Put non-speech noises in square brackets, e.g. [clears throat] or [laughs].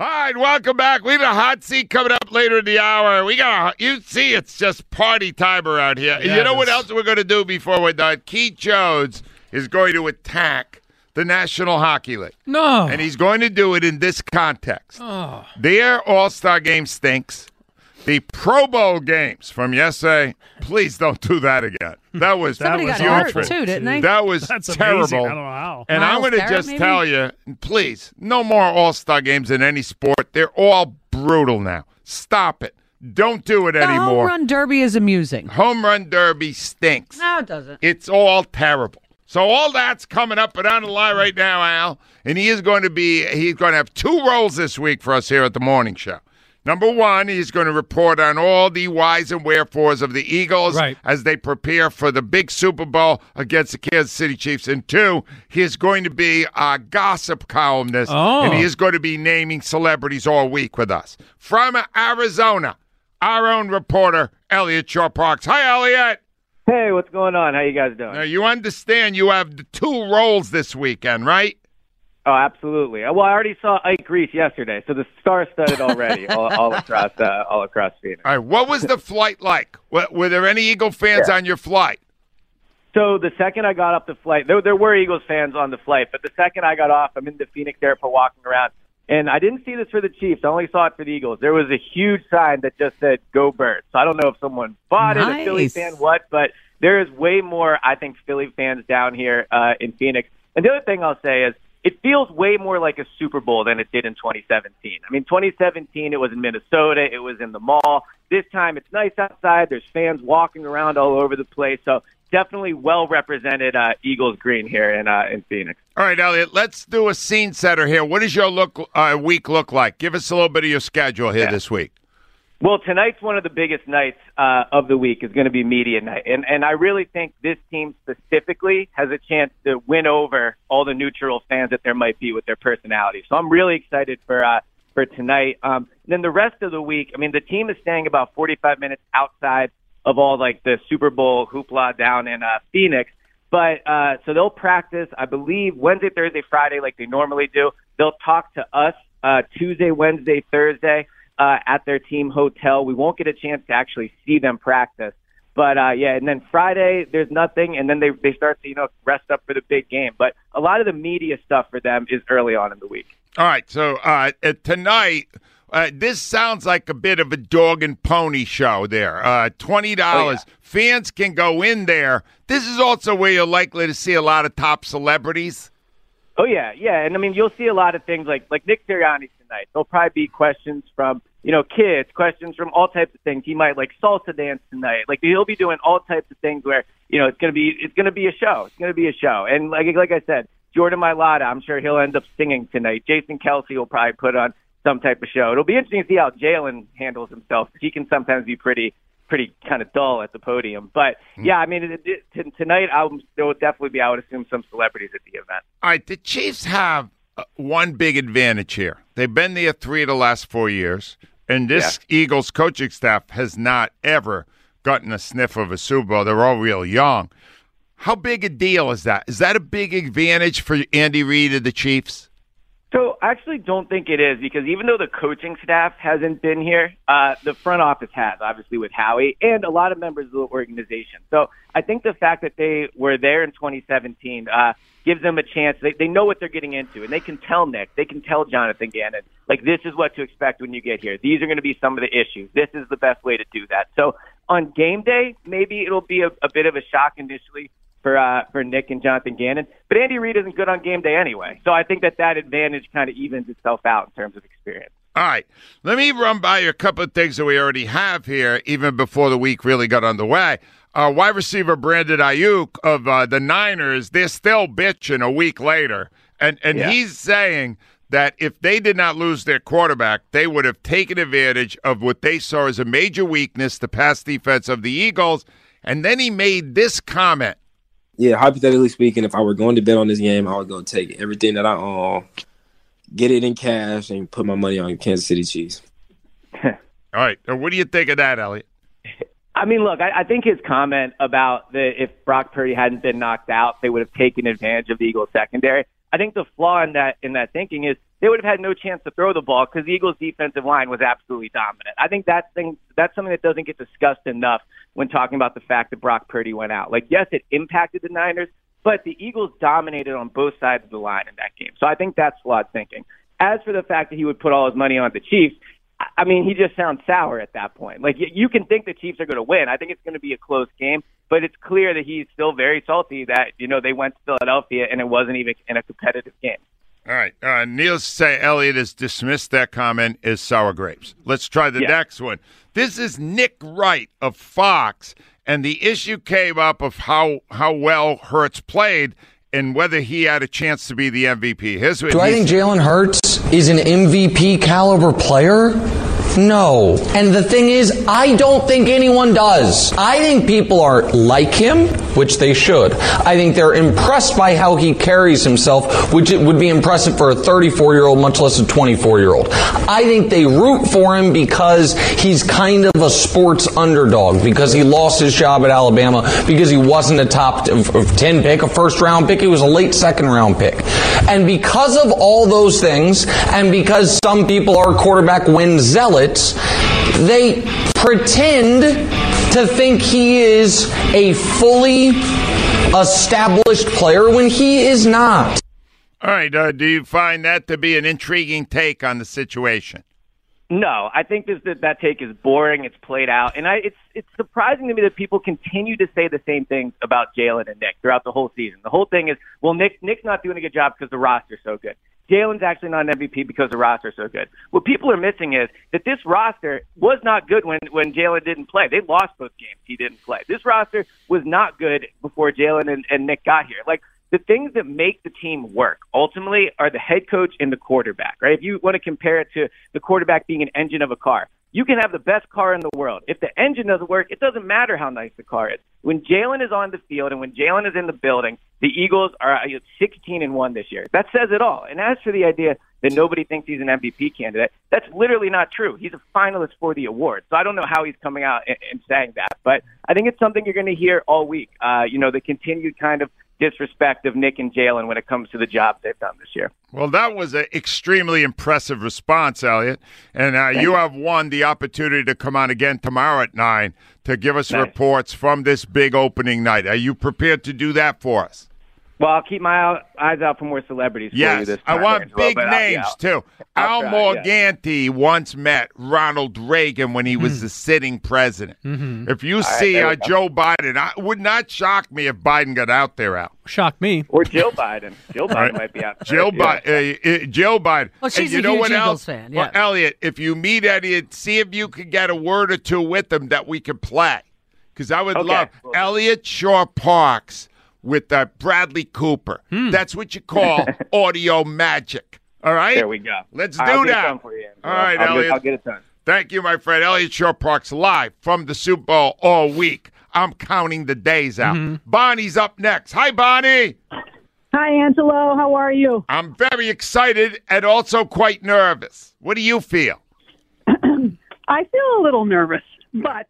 All right, welcome back. We have a hot seat coming up later in the hour. We got a, you see, it's just party time around here. Yeah, you know what else we're going to do before we're done? Keith Jones is going to attack the National Hockey League, No. and he's going to do it in this context. Oh. Their All Star game stinks. The Pro Bowl games from yesterday, please don't do that again. That was That Somebody was got hurt too, didn't they? That was That's terrible. amazing. I don't know how. And I'm going to just maybe? tell you, please, no more All Star games in any sport. They're all brutal now. Stop it. Don't do it the home run derby is amusing. Home run derby stinks. No, it doesn't. It's all terrible. So all that's coming up and on the line right now, Al. And he is going to be he's going to have two roles this week for us here at the morning show. Number one, he's going to report on all the whys and wherefores of the Eagles Right. as they prepare for the big Super Bowl against the Kansas City Chiefs. And two, he is going to be a gossip columnist, Oh. and he oh. is going to be naming celebrities all week with us. From Arizona, our own reporter, Eliot Shorr-Parks. Hi, Eliot. Hey, what's going on? How you guys doing? Now you understand you have the two roles this weekend, right? Oh, absolutely. Well, I already saw Ike Reese yesterday, so the star-studded already, [laughs] all, all across, uh, all across Phoenix. All right. What was the flight like? Were, were there any Eagle fans Yeah. on your flight? So the second I got off the flight, there, there were Eagles fans on the flight, but the second I got off, I'm in the Phoenix airport walking around, and I didn't see this for the Chiefs. I only saw it for the Eagles. There was a huge sign that just said "Go Birds." So I don't know if someone bought it, a Philly fan, what, but there is way more, I think, Philly fans down here uh, in Phoenix. And the other thing I'll say is. It feels way more like a Super Bowl than it did in 2017. I mean, 2017, it was in Minnesota, it was in the mall. This time, it's nice outside. There's fans walking around all over the place. So definitely well represented uh, Eagles green here in uh, in Phoenix. All right, Eliot. Let's do a scene setter here. What does your look uh, week look like? Give us a little bit of your schedule here Yeah. this week. Well, tonight's one of the biggest nights uh, of the week is going to be media night, and and I really think this team specifically has a chance to win over all the neutral fans that there might be with their personality. So I'm really excited for uh, for tonight. Um, and then the rest of the week, I mean, the team is staying about 45 minutes outside of all like the Super Bowl hoopla down in uh, Phoenix. But uh, so they'll practice, I believe, Wednesday, Thursday, Friday, like they normally do. They'll talk to us uh, Tuesday, Wednesday, Thursday uh, at their team hotel. We won't get a chance to actually see them practice. But uh, yeah, and then Friday there's nothing, and then they they start to you know rest up for the big game. But a lot of the media stuff for them is early on in the week. All right. So uh, uh, tonight, uh, this sounds like a bit of a dog and pony show. There, uh, twenty dollars. Oh, Fans can go in there. This is also where you're likely to see a lot of top celebrities. Oh yeah, yeah, and I mean you'll see a lot of things like like Nick Sirianni tonight. There'll probably be questions from you know kids, questions from all types of things. He might like salsa dance tonight. Like he'll be doing all types of things where you know it's gonna be it's gonna be a show. It's gonna be a show. And like like I said, Jordan Mailata, I'm sure he'll end up singing tonight. Jason Kelce will probably put on some type of show. It'll be interesting to see how Jalen handles himself. He can sometimes be pretty pretty kind of dull at the podium. But yeah, I mean it, it, t- tonight I'll, there will definitely be I would assume some celebrities at the event. All right, the Chiefs have uh, one big advantage here. They've been there three of the last four years, and this Eagles coaching staff has not ever gotten a sniff of a Super Bowl. They're all real young. How big a deal is that? Is that a big advantage for Andy Reid and the Chiefs? So I actually don't think it is because even though the coaching staff hasn't been here, uh, the front office has, obviously with Howie and a lot of members of the organization. So I think the fact that they were there in 2017 uh, gives them a chance. They, they know what they're getting into, and they can tell Nick, they can tell Jonathan Gannon, like this is what to expect when you get here. These are going to be some of the issues. This is the best way to do that. So on game day, maybe it'll be a, a bit of a shock initially for uh, for Nick and Jonathan Gannon. But Andy Reid isn't good on game day anyway, so I think that that advantage kind of evens itself out in terms of experience. All right. Let me run by you a couple of things that we already have here, even before the week really got underway. Uh, wide receiver Brandon Aiyuk of uh, the Niners, they're still bitching a week later. And, and Yeah. he's saying that if they did not lose their quarterback, they would have taken advantage of what they saw as a major weakness, the pass defense of the Eagles. And then he made this comment. Yeah, hypothetically speaking, if I were going to bet on this game, I would go take everything that I own, get it in cash, and put my money on Kansas City Chiefs. [laughs] All right. What do you think of that, Eliot? I mean, look, I, I think his comment about the if Brock Purdy hadn't been knocked out, they would have taken advantage of the Eagles secondary. I think the flaw in that in that thinking is they would have had no chance to throw the ball because the Eagles' defensive line was absolutely dominant. I think that's thing that's something that doesn't get discussed enough when talking about the fact that Brock Purdy went out. Like, yes, it impacted the Niners, but the Eagles dominated on both sides of the line in that game. So I think that's flawed thinking. As for the fact that he would put all his money on the Chiefs, I mean, he just sounds sour at that point. Like you can think the Chiefs are going to win. I think it's going to be a close game, but it's clear that he's still very salty that you know they went to Philadelphia and it wasn't even in a competitive game. All right, uh, Neil say Eliot has dismissed that comment as sour grapes. Let's try the yeah. next one. This is Nick Wright of Fox, and the issue came up of how how well Hurts played and whether he had a chance to be the MVP. Here's what Do I think Jalen Hurts is an MVP caliber player? No. And the thing is, I don't think anyone does. I think people are like him, which they should. I think they're impressed by how he carries himself, which it would be impressive for a 34 year old, much less a 24 year old. I think they root for him because he's kind of a sports underdog, because he lost his job at Alabama, because he wasn't a top 10 pick, a first round pick, he was a late second round pick. And because of all those things, and because some people are quarterback win zealots, they pretend to think he is a fully established player when he is not. All right. Uh, do you find that to be an intriguing take on the situation? No, I think this, that that take is boring. It's played out, and I, it's it's surprising to me that people continue to say the same things about Jalen and Nick throughout the whole season. The whole thing is, well, Nick Nick's not doing a good job because the roster's so good. Jalen's actually not an MVP because the roster's so good. What people are missing is that this roster was not good when when Jalen didn't play. They lost both games. He didn't play. This roster was not good before Jalen and, and Nick got here. Like the things that make the team work ultimately are the head coach and the quarterback, right? If you want to compare it to the quarterback being an engine of a car, you can have the best car in the world. If the engine doesn't work, it doesn't matter how nice the car is. When Jalen is on the field and when Jalen is in the building, the Eagles are 16 and 1 this year. That says it all. And as for the idea that nobody thinks he's an MVP candidate, that's literally not true. He's a finalist for the award. So I don't know how he's coming out and, and saying that, but I think it's something you're going to hear all week. Uh, you know, the continued kind of disrespect of Nick and Jalen when it comes to the job they've done this year. Well, that was an extremely impressive response, Eliot. And uh, you have won the opportunity to come on again tomorrow at 9 to give us nice. reports from this big opening night. Are you prepared to do that for us? Well, I'll keep my eyes out for more celebrities yes, for you this time. I want big names, too. I'll Al try, Morganti yeah. once met Ronald Reagan when he was mm. the sitting president. Mm-hmm. If you All see right, uh, Joe Biden, I would not shock me if Biden got out there, Out Shock me. Or Jill Biden. Jill Biden might be out there. Jill, Bi- uh, uh, Jill Biden. Well, she's and you a know huge what Eagles else? fan. Yeah. Well, Eliot, if you meet Elliot, see if you can get a word or two with him that we could play. Because I would okay. love Eliot Shorr-Parks with uh, Bradley Cooper. Hmm. That's what you call [laughs] audio magic. All right? There we go. Let's do I'll that. All right, I'll Eliot. Get, I'll get it done. Thank you, my friend. Eliot Shorr-Parks live from the Super Bowl all week. I'm counting the days out. Mm-hmm. Bonnie's up next. Hi, Bonnie. Hi, Angelo. How are you? I'm very excited and also quite nervous. What do you feel? [clears throat] I feel a little nervous, but